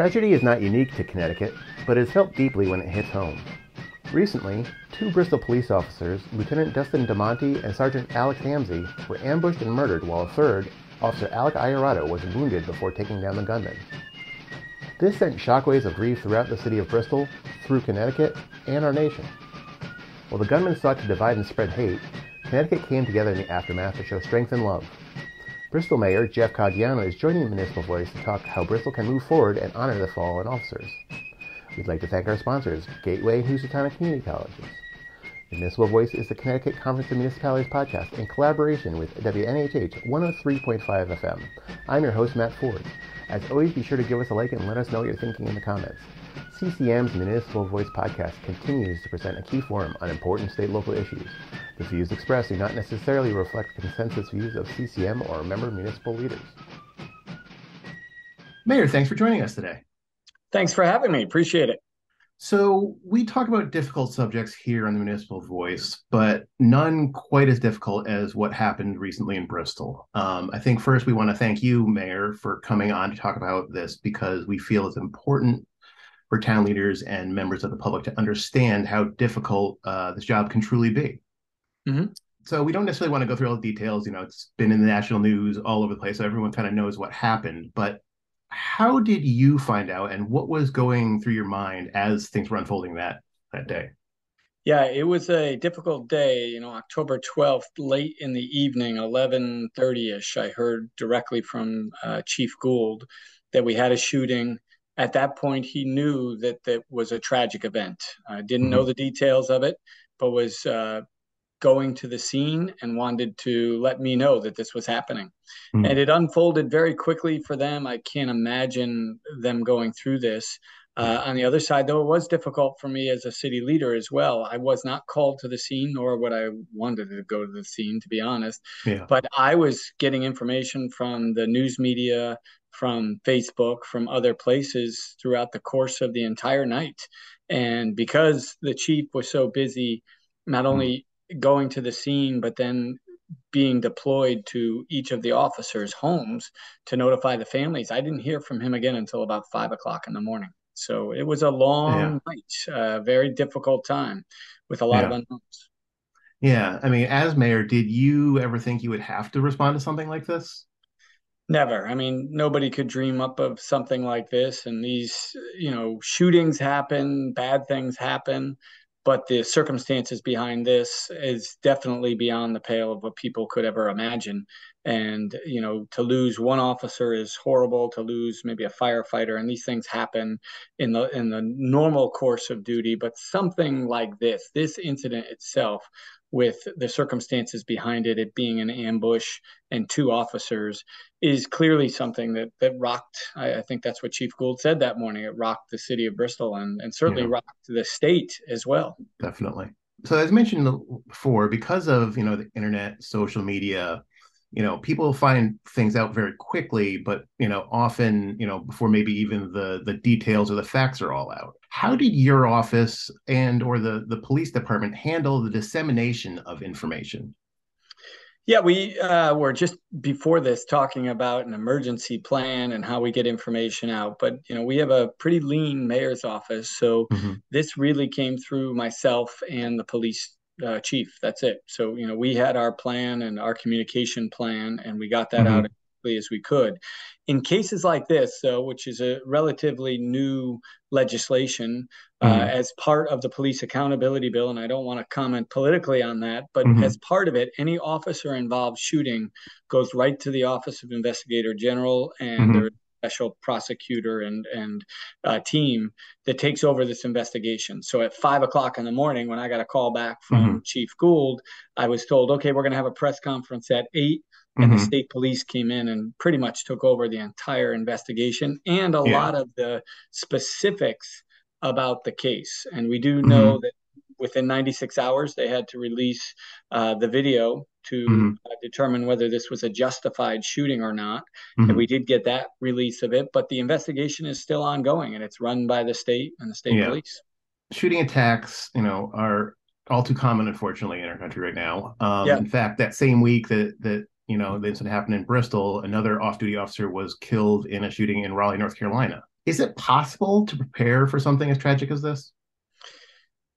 Tragedy is not unique to Connecticut, but is felt deeply when it hits home. Recently, two Bristol police officers, Lieutenant Dustin DeMonte and Sergeant Alex Hamzy, were ambushed and murdered while a third, Officer Alec Iurato, was wounded before taking down the gunman. This sent shockwaves of grief throughout the city of Bristol, through Connecticut, and our nation. While the gunmen sought to divide and spread hate, Connecticut came together in the aftermath to show strength and love. Bristol Mayor Jeff Caggiano is joining Municipal Voice to talk how Bristol can move forward and honor the fallen officers. We'd like to thank our sponsors, Gateway and Housatonic Community Colleges. Municipal Voice is the Connecticut Conference of Municipalities podcast in collaboration with WNHH 103.5 FM. I'm your host, Matt Ford. As always, be sure to give us a like and let us know what you're thinking in the comments. CCM's Municipal Voice podcast continues to present a key forum on important state local issues. The views expressed do not necessarily reflect consensus views of CCM or member municipal leaders. Mayor, thanks for joining us today. Thanks for having me. Appreciate it. So, we talk about difficult subjects here on the Municipal Voice, but none quite as difficult as what happened recently in Bristol. Um, I think first we want to thank you, Mayor, for coming on to talk about this because we feel it's important for town leaders and members of the public to understand how difficult uh, this job can truly be. Mm-hmm. So, we don't necessarily want to go through all the details. You know, it's been in the national news all over the place, so everyone kind of knows what happened. But how did you find out and what was going through your mind as things were unfolding that that day yeah it was a difficult day you know october 12th late in the evening 11.30ish i heard directly from uh, chief gould that we had a shooting at that point he knew that that was a tragic event i didn't mm-hmm. know the details of it but was uh, going to the scene and wanted to let me know that this was happening. Mm-hmm. And it unfolded very quickly for them. I can't imagine them going through this. Uh, on the other side, though, it was difficult for me as a city leader as well. I was not called to the scene, nor would I wanted to go to the scene, to be honest. Yeah. But I was getting information from the news media, from Facebook, from other places throughout the course of the entire night. And because the chief was so busy, not hmm. only going to the scene, but then being deployed to each of the officers' homes to notify the families. I didn't hear from him again until about five o'clock in the morning. So it was a long yeah. night, a very difficult time with a lot yeah. of unknowns. Yeah. I mean, as mayor, did you ever think you would have to respond to something like this? Never. I mean, nobody could dream up of something like this. And these, you know, shootings happen, bad things happen but the circumstances behind this is definitely beyond the pale of what people could ever imagine. And you know to lose one officer is horrible. To lose maybe a firefighter and these things happen in the in the normal course of duty. But something like this this incident itself with the circumstances behind it, it being an ambush and two officers, is clearly something that that rocked. I, I, think that's what Chief Gould said that morning. It rocked the city of Bristol and and certainly yeah. rocked the state as well. Definitely. So as mentioned before, because of you know the internet, social media, you know people find things out very quickly but you know often you know before maybe even the the details or the facts are all out how did your office and or the the police department handle the dissemination of information yeah we uh, were just before this talking about an emergency plan and how we get information out but you know we have a pretty lean mayor's office so mm-hmm. this really came through myself and the police uh, chief. That's it. So you know, we had our plan and our communication plan, and we got that mm-hmm. out as quickly as we could. In cases like this, though, which is a relatively new legislation uh, mm-hmm. uh, as part of the police accountability bill, and I don't want to comment politically on that, but mm-hmm. as part of it, any officer involved shooting goes right to the Office of Inspector General, and mm-hmm. there special prosecutor and and uh, team that takes over this investigation. So at five o'clock in the morning, when I got a call back from mm-hmm. Chief Gould, I was told, "Okay, we're going to have a press conference at 8 and mm-hmm. the state police came in and pretty much took over the entire investigation and a yeah. lot of the specifics about the case. And we do know mm-hmm. that within 96 hours, they had to release uh, the video to mm-hmm. uh, determine whether this was a justified shooting or not. Mm-hmm. And we did get that release of it, but the investigation is still ongoing and it's run by the state and the state yeah. police. Shooting attacks, you know, are all too common, unfortunately, in our country right now. Um, yeah. In fact, that same week that that you know the incident happened in Bristol, another off-duty officer was killed in a shooting in Raleigh, North Carolina. is it possible to prepare for something as tragic as this?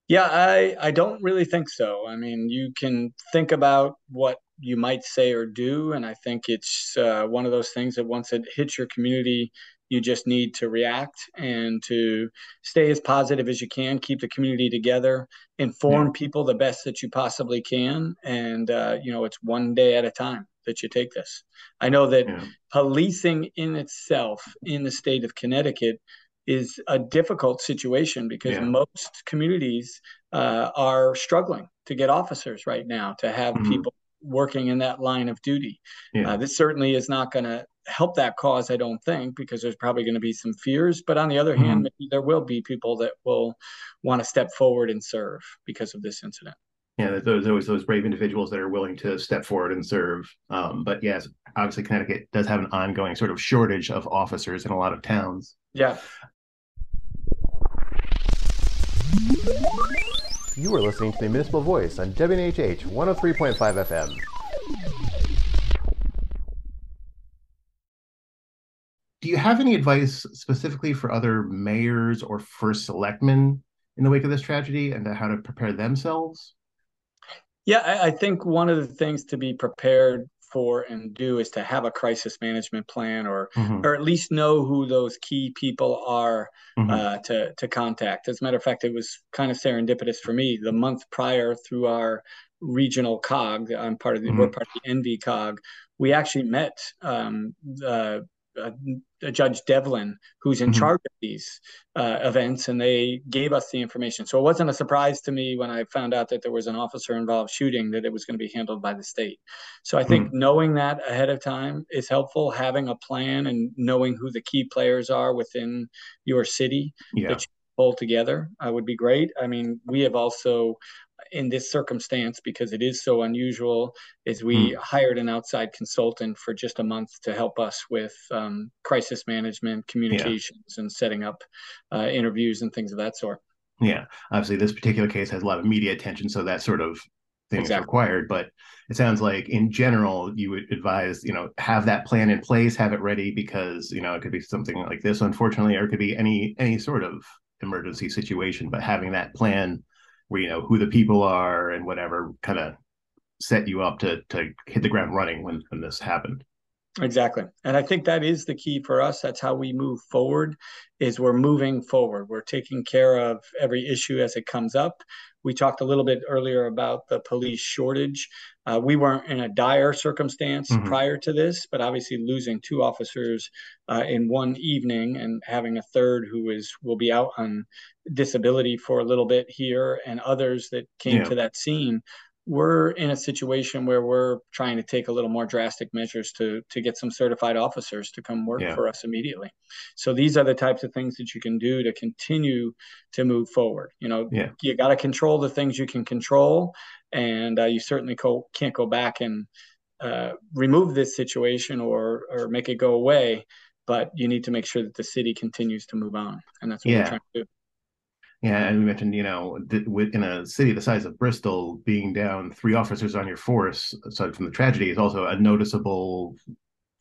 Yeah, I, I don't really think so. I mean, you can think about what you might say or do, and I think it's uh, one of those things that once it hits your community, you just need to react and to stay as positive as you can, keep the community together, inform yeah. people the best that you possibly can, and uh, you know, it's one day at a time that you take this. I know that yeah. policing in itself in the state of Connecticut is a difficult situation because yeah. most communities uh, are struggling to get officers right now to have mm-hmm. people working in that line of duty. Yeah. Uh, this certainly is not going to help that cause, I don't think, because there's probably going to be some fears. But on the other mm-hmm. hand, there will be people that will want to step forward and serve because of this incident yeah, there's always those brave individuals that are willing to step forward and serve. Um, but yes, obviously Connecticut does have an ongoing sort of shortage of officers in a lot of towns. Yeah. You are listening to the Municipal Voice on WNHH 103.5 FM. Do you have any advice specifically for other mayors or first selectmen in the wake of this tragedy and how to prepare themselves? Yeah, I, I think one of the things to be prepared for and do is to have a crisis management plan or mm-hmm. or at least know who those key people are mm-hmm. uh, to to contact. As a matter of fact, it was kind of serendipitous for me. The month prior, through our regional cog, I'm part of the mm-hmm. we're part of the NV cog. We actually met um, the uh, Judge Devlin, who's in mm-hmm. charge of these uh, events, and they gave us the information. So it wasn't a surprise to me when I found out that there was an officer involved shooting that it was going to be handled by the state. So I think mm-hmm. knowing that ahead of time is helpful. Having a plan and knowing who the key players are within your city yeah. that you pull together uh, would be great. I mean, we have also in this circumstance because it is so unusual is we mm. hired an outside consultant for just a month to help us with um, crisis management communications yeah. and setting up uh, interviews and things of that sort yeah obviously this particular case has a lot of media attention so that sort of thing exactly. is required but it sounds like in general you would advise you know have that plan in place have it ready because you know it could be something like this unfortunately or it could be any any sort of emergency situation but having that plan where you know who the people are and whatever kind of set you up to to hit the ground running when when this happened. Exactly. And i think that is the key for us. That's how we move forward is we're moving forward. We're taking care of every issue as it comes up we talked a little bit earlier about the police shortage uh, we weren't in a dire circumstance mm-hmm. prior to this, but obviously losing two officers uh, in one evening and having a third who is will be out on disability for a little bit here, and others that came yeah. to that scene we're in a situation where we're trying to take a little more drastic measures to to get some certified officers to come work yeah. for us immediately. So these are the types of things that you can do to continue to move forward. You know, yeah. you got to control the things you can control, and uh, you certainly co- can't go back and uh, remove this situation or or make it go away. But you need to make sure that the city continues to move on, and that's what yeah. we're trying to do. Yeah, and we mentioned, you know, in a city the size of Bristol, being down three officers on your force, aside from the tragedy, is also a noticeable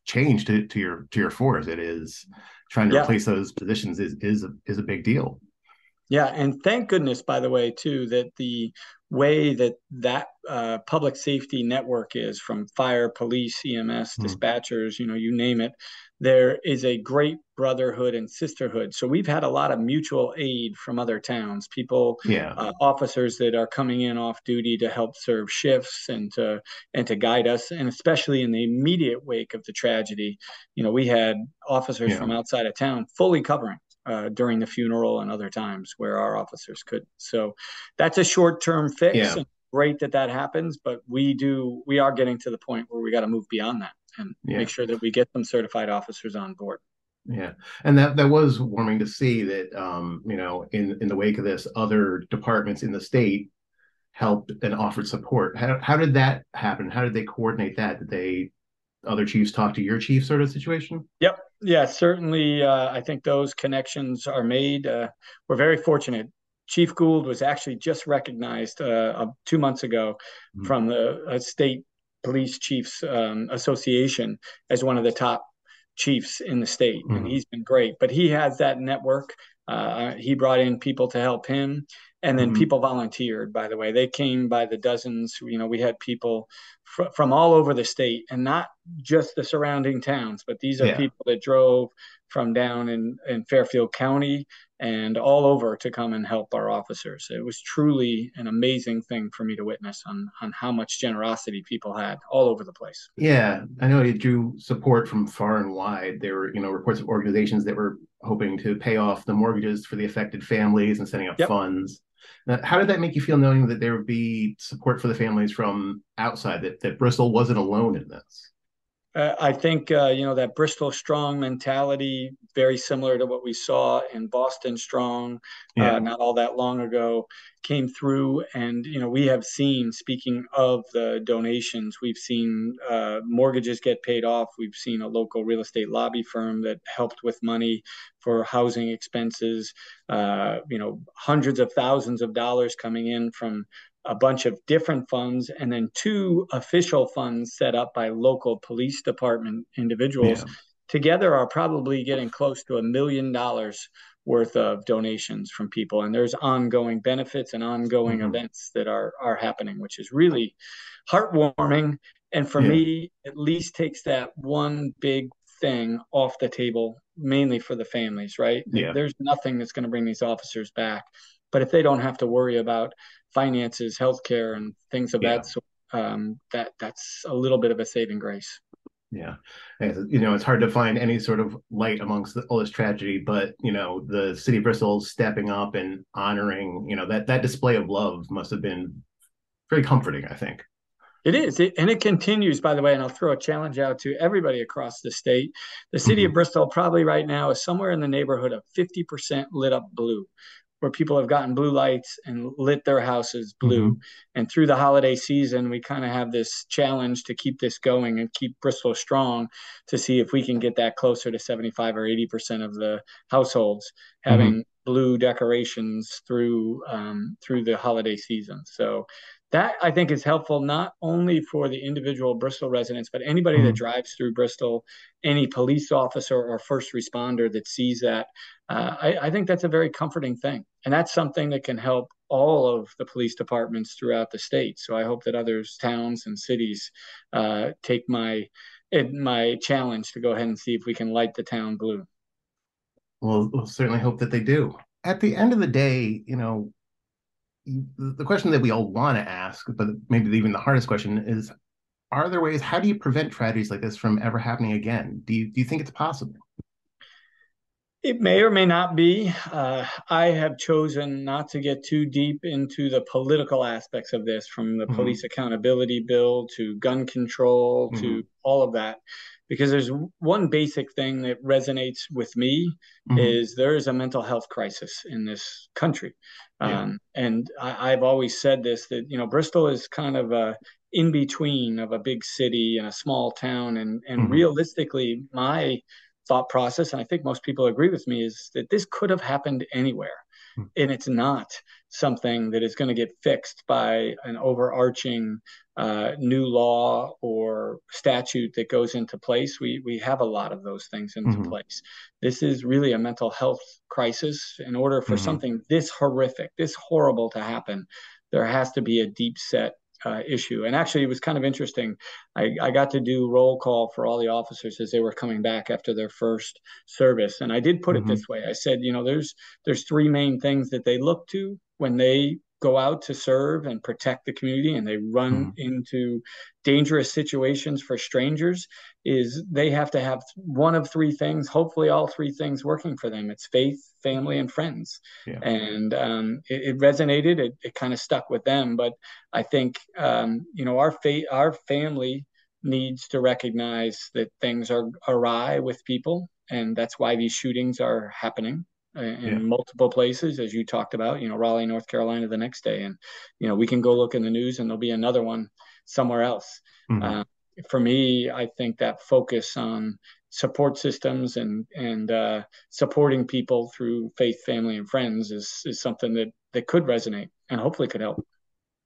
change to, to your to your force. It is trying to yeah. replace those positions is is a, is a big deal. Yeah, and thank goodness, by the way, too, that the way that that uh, public safety network is from fire, police, EMS, mm. dispatchers, you know, you name it, there is a great brotherhood and sisterhood. So we've had a lot of mutual aid from other towns, people, yeah. uh, officers that are coming in off duty to help serve shifts and to and to guide us. And especially in the immediate wake of the tragedy, you know, we had officers yeah. from outside of town fully covering. Uh, during the funeral and other times where our officers could. So that's a short term fix. Yeah. Great that that happens, but we do we are getting to the point where we got to move beyond that and yeah. make sure that we get some certified officers on board. Yeah, and that that was warming to see that um, you know in in the wake of this, other departments in the state helped and offered support. How how did that happen? How did they coordinate that? Did they other chiefs talk to your chief sort of situation? Yep. Yeah, certainly. Uh, I think those connections are made. Uh, we're very fortunate. Chief Gould was actually just recognized uh, two months ago mm-hmm. from the state police chiefs um, association as one of the top chiefs in the state, mm-hmm. and he's been great. But he has that network. Uh, he brought in people to help him, and then mm-hmm. people volunteered. By the way, they came by the dozens. You know, we had people fr- from all over the state, and not just the surrounding towns, but these are yeah. people that drove from down in, in Fairfield County and all over to come and help our officers. It was truly an amazing thing for me to witness on on how much generosity people had all over the place. Yeah, I know it drew support from far and wide. There were, you know, reports of organizations that were hoping to pay off the mortgages for the affected families and setting up yep. funds. Now, how did that make you feel knowing that there would be support for the families from outside, that, that Bristol wasn't alone in this? Uh, I think uh, you know that Bristol strong mentality, very similar to what we saw in Boston strong, uh, yeah. uh, not all that long ago, came through. And you know we have seen. Speaking of the donations, we've seen uh, mortgages get paid off. We've seen a local real estate lobby firm that helped with money for housing expenses. Uh, you know, hundreds of thousands of dollars coming in from a bunch of different funds and then two official funds set up by local police department individuals yeah. together are probably getting close to a million dollars worth of donations from people and there's ongoing benefits and ongoing mm-hmm. events that are are happening which is really heartwarming and for yeah. me at least takes that one big thing off the table mainly for the families right yeah. there's nothing that's going to bring these officers back but if they don't have to worry about finances, healthcare, and things of yeah. that sort, um, that that's a little bit of a saving grace. Yeah, you know, it's hard to find any sort of light amongst the, all this tragedy, but you know, the city of Bristol stepping up and honoring, you know, that that display of love must have been very comforting. I think. It is, it, and it continues, by the way. And I'll throw a challenge out to everybody across the state. The city mm-hmm. of Bristol probably right now is somewhere in the neighborhood of 50% lit up blue where people have gotten blue lights and lit their houses blue. Mm-hmm. And through the holiday season, we kind of have this challenge to keep this going and keep Bristol strong to see if we can get that closer to 75 or 80% of the households having mm-hmm. blue decorations through um, through the holiday season. So that I think is helpful not only for the individual Bristol residents, but anybody mm-hmm. that drives through Bristol, any police officer or first responder that sees that. Uh, I, I, think that's a very comforting thing. And that's something that can help all of the police departments throughout the state. So I hope that others, towns and cities, uh, take my my challenge to go ahead and see if we can light the town blue. Well, we'll certainly hope that they do. At the end of the day, you know, the question that we all want to ask, but maybe even the hardest question is are there ways how do you prevent tragedies like this from ever happening again do you do you think it's possible it may or may not be uh, i have chosen not to get too deep into the political aspects of this from the mm-hmm. police accountability bill to gun control mm-hmm. to all of that because there's one basic thing that resonates with me mm-hmm. is there is a mental health crisis in this country yeah. um, and I, have always said this that you know bristol is kind of a in between of a big city and a small town and and mm-hmm. realistically my thought process and i think most people agree with me is that this could have happened anywhere mm-hmm. and it's not something that is going to get fixed by an overarching uh, new law or statute that goes into place. We we have a lot of those things into mm-hmm. place. This is really a mental health crisis. In order for mm-hmm. something this horrific, this horrible to happen, there has to be a deep set uh, issue. And actually, it was kind of interesting. I, I got to do roll call for all the officers as they were coming back after their first service, and I did put mm-hmm. it this way. I said, you know, there's there's three main things that they look to when they go out to serve and protect the community and they run mm-hmm. into dangerous situations for strangers is they have to have one of three things hopefully all three things working for them it's faith family and friends yeah. and um, it, it, resonated it, it kind of stuck with them but i think um, you know our faith our family needs to recognize that things are awry with people and that's why these shootings are happening in yeah. multiple places, as you talked about, you know, Raleigh, North Carolina the next day. And, you know, we can go look in the news and there'll be another one somewhere else. Mm-hmm. Uh, for me, I think that focus on support systems and and uh, supporting people through faith, family, and friends is is something that that could resonate and hopefully could help.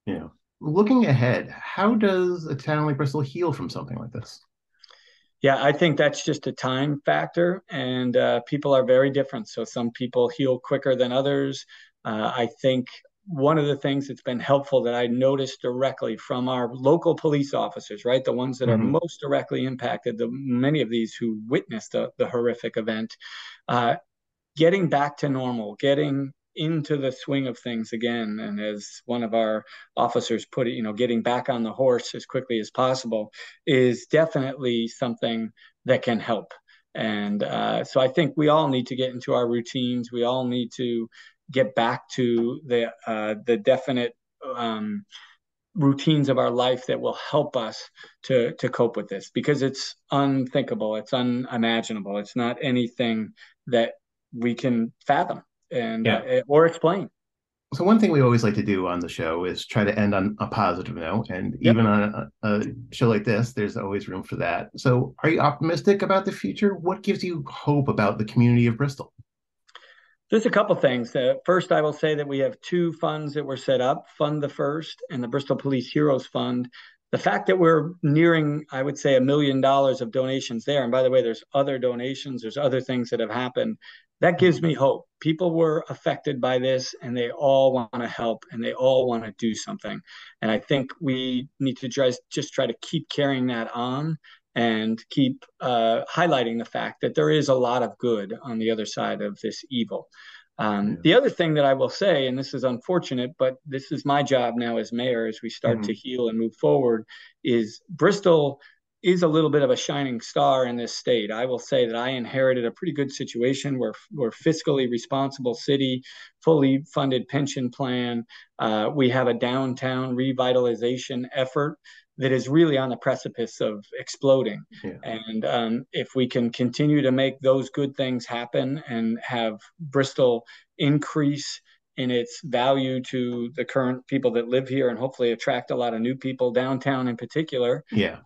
Yeah. Looking ahead, how does a town like Bristol heal from something like this? Yeah, I think that's just a time factor, and uh, people are very different. So some people heal quicker than others. Uh, I think one of the things that's been helpful that I noticed directly from our local police officers, right, the ones that mm-hmm. are most directly impacted, the many of these who witnessed the, the horrific event, uh, getting back to normal, getting into the swing of things again. And as one of our officers put it, you know, getting back on the horse as quickly as possible is definitely something that can help. And uh, so I think we all need to get into our routines. We all need to get back to the uh, the definite um, routines of our life that will help us to to cope with this because it's unthinkable it's unimaginable it's not anything that we can fathom and yeah. uh, or explain. So one thing we always like to do on the show is try to end on a positive note, and yep. even on a, a, show like this, there's always room for that. So, are you optimistic about the future? What gives you hope about the community of Bristol? There's a couple things. Uh, first, I will say that we have two funds that were set up: Fund the First and the Bristol Police Heroes Fund. The fact that we're nearing, I would say, a million dollars of donations there, and by the way, there's other donations, there's other things that have happened that gives me hope. People were affected by this and they all want to help and they all want to do something. And I think we need to just, just try to keep carrying that on and keep uh, highlighting the fact that there is a lot of good on the other side of this evil. Um, the other thing that I will say, and this is unfortunate, but this is my job now as mayor as we start mm-hmm. to heal and move forward, is Bristol is a little bit of a shining star in this state. I will say that I inherited a pretty good situation. We're, we're fiscally responsible city, fully funded pension plan. Uh, we have a downtown revitalization effort that is really on the precipice of exploding. Yeah. And um, if we can continue to make those good things happen and have Bristol increase in its value to the current people that live here and hopefully attract a lot of new people downtown in particular. Yeah.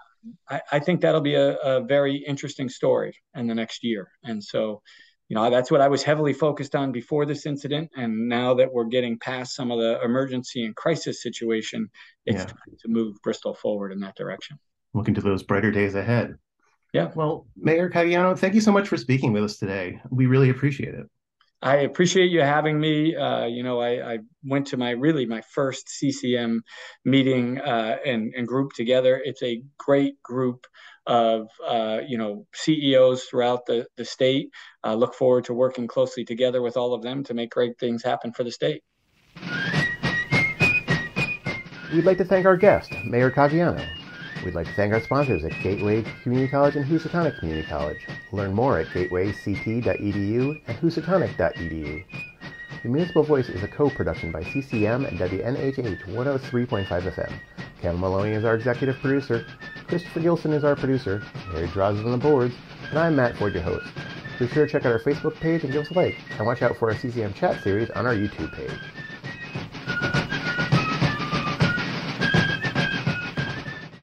I, I think that'll be a, a very interesting story in the next year. And so, you know, that's what I was heavily focused on before this incident. And now that we're getting past some of the emergency and crisis situation, it's yeah. time to move Bristol forward in that direction. Looking to those brighter days ahead. Yeah. Well, Mayor Caggiano, thank you so much for speaking with us today. We really appreciate it. I appreciate you having me. Uh, you know, I, I, went to my really my first CCM meeting uh, and, and group together. It's a great group of uh, you know CEOs throughout the the state. I look forward to working closely together with all of them to make great things happen for the state. We'd like to thank our guest, Mayor Caggiano. We'd like to thank our sponsors at Gateway Community College and Housatonic Community College. Learn more at gatewayct.edu and housatonic.edu. The Municipal Voice is a co-production by CCM and WNHH 103.5 FM. Cam Maloney is our executive producer, Christopher Gilson is our producer, Mary Draws is on the boards, and I'm Matt Ford, your host. Be sure to check out our Facebook page and give us a like, and watch out for our CCM chat series on our YouTube page.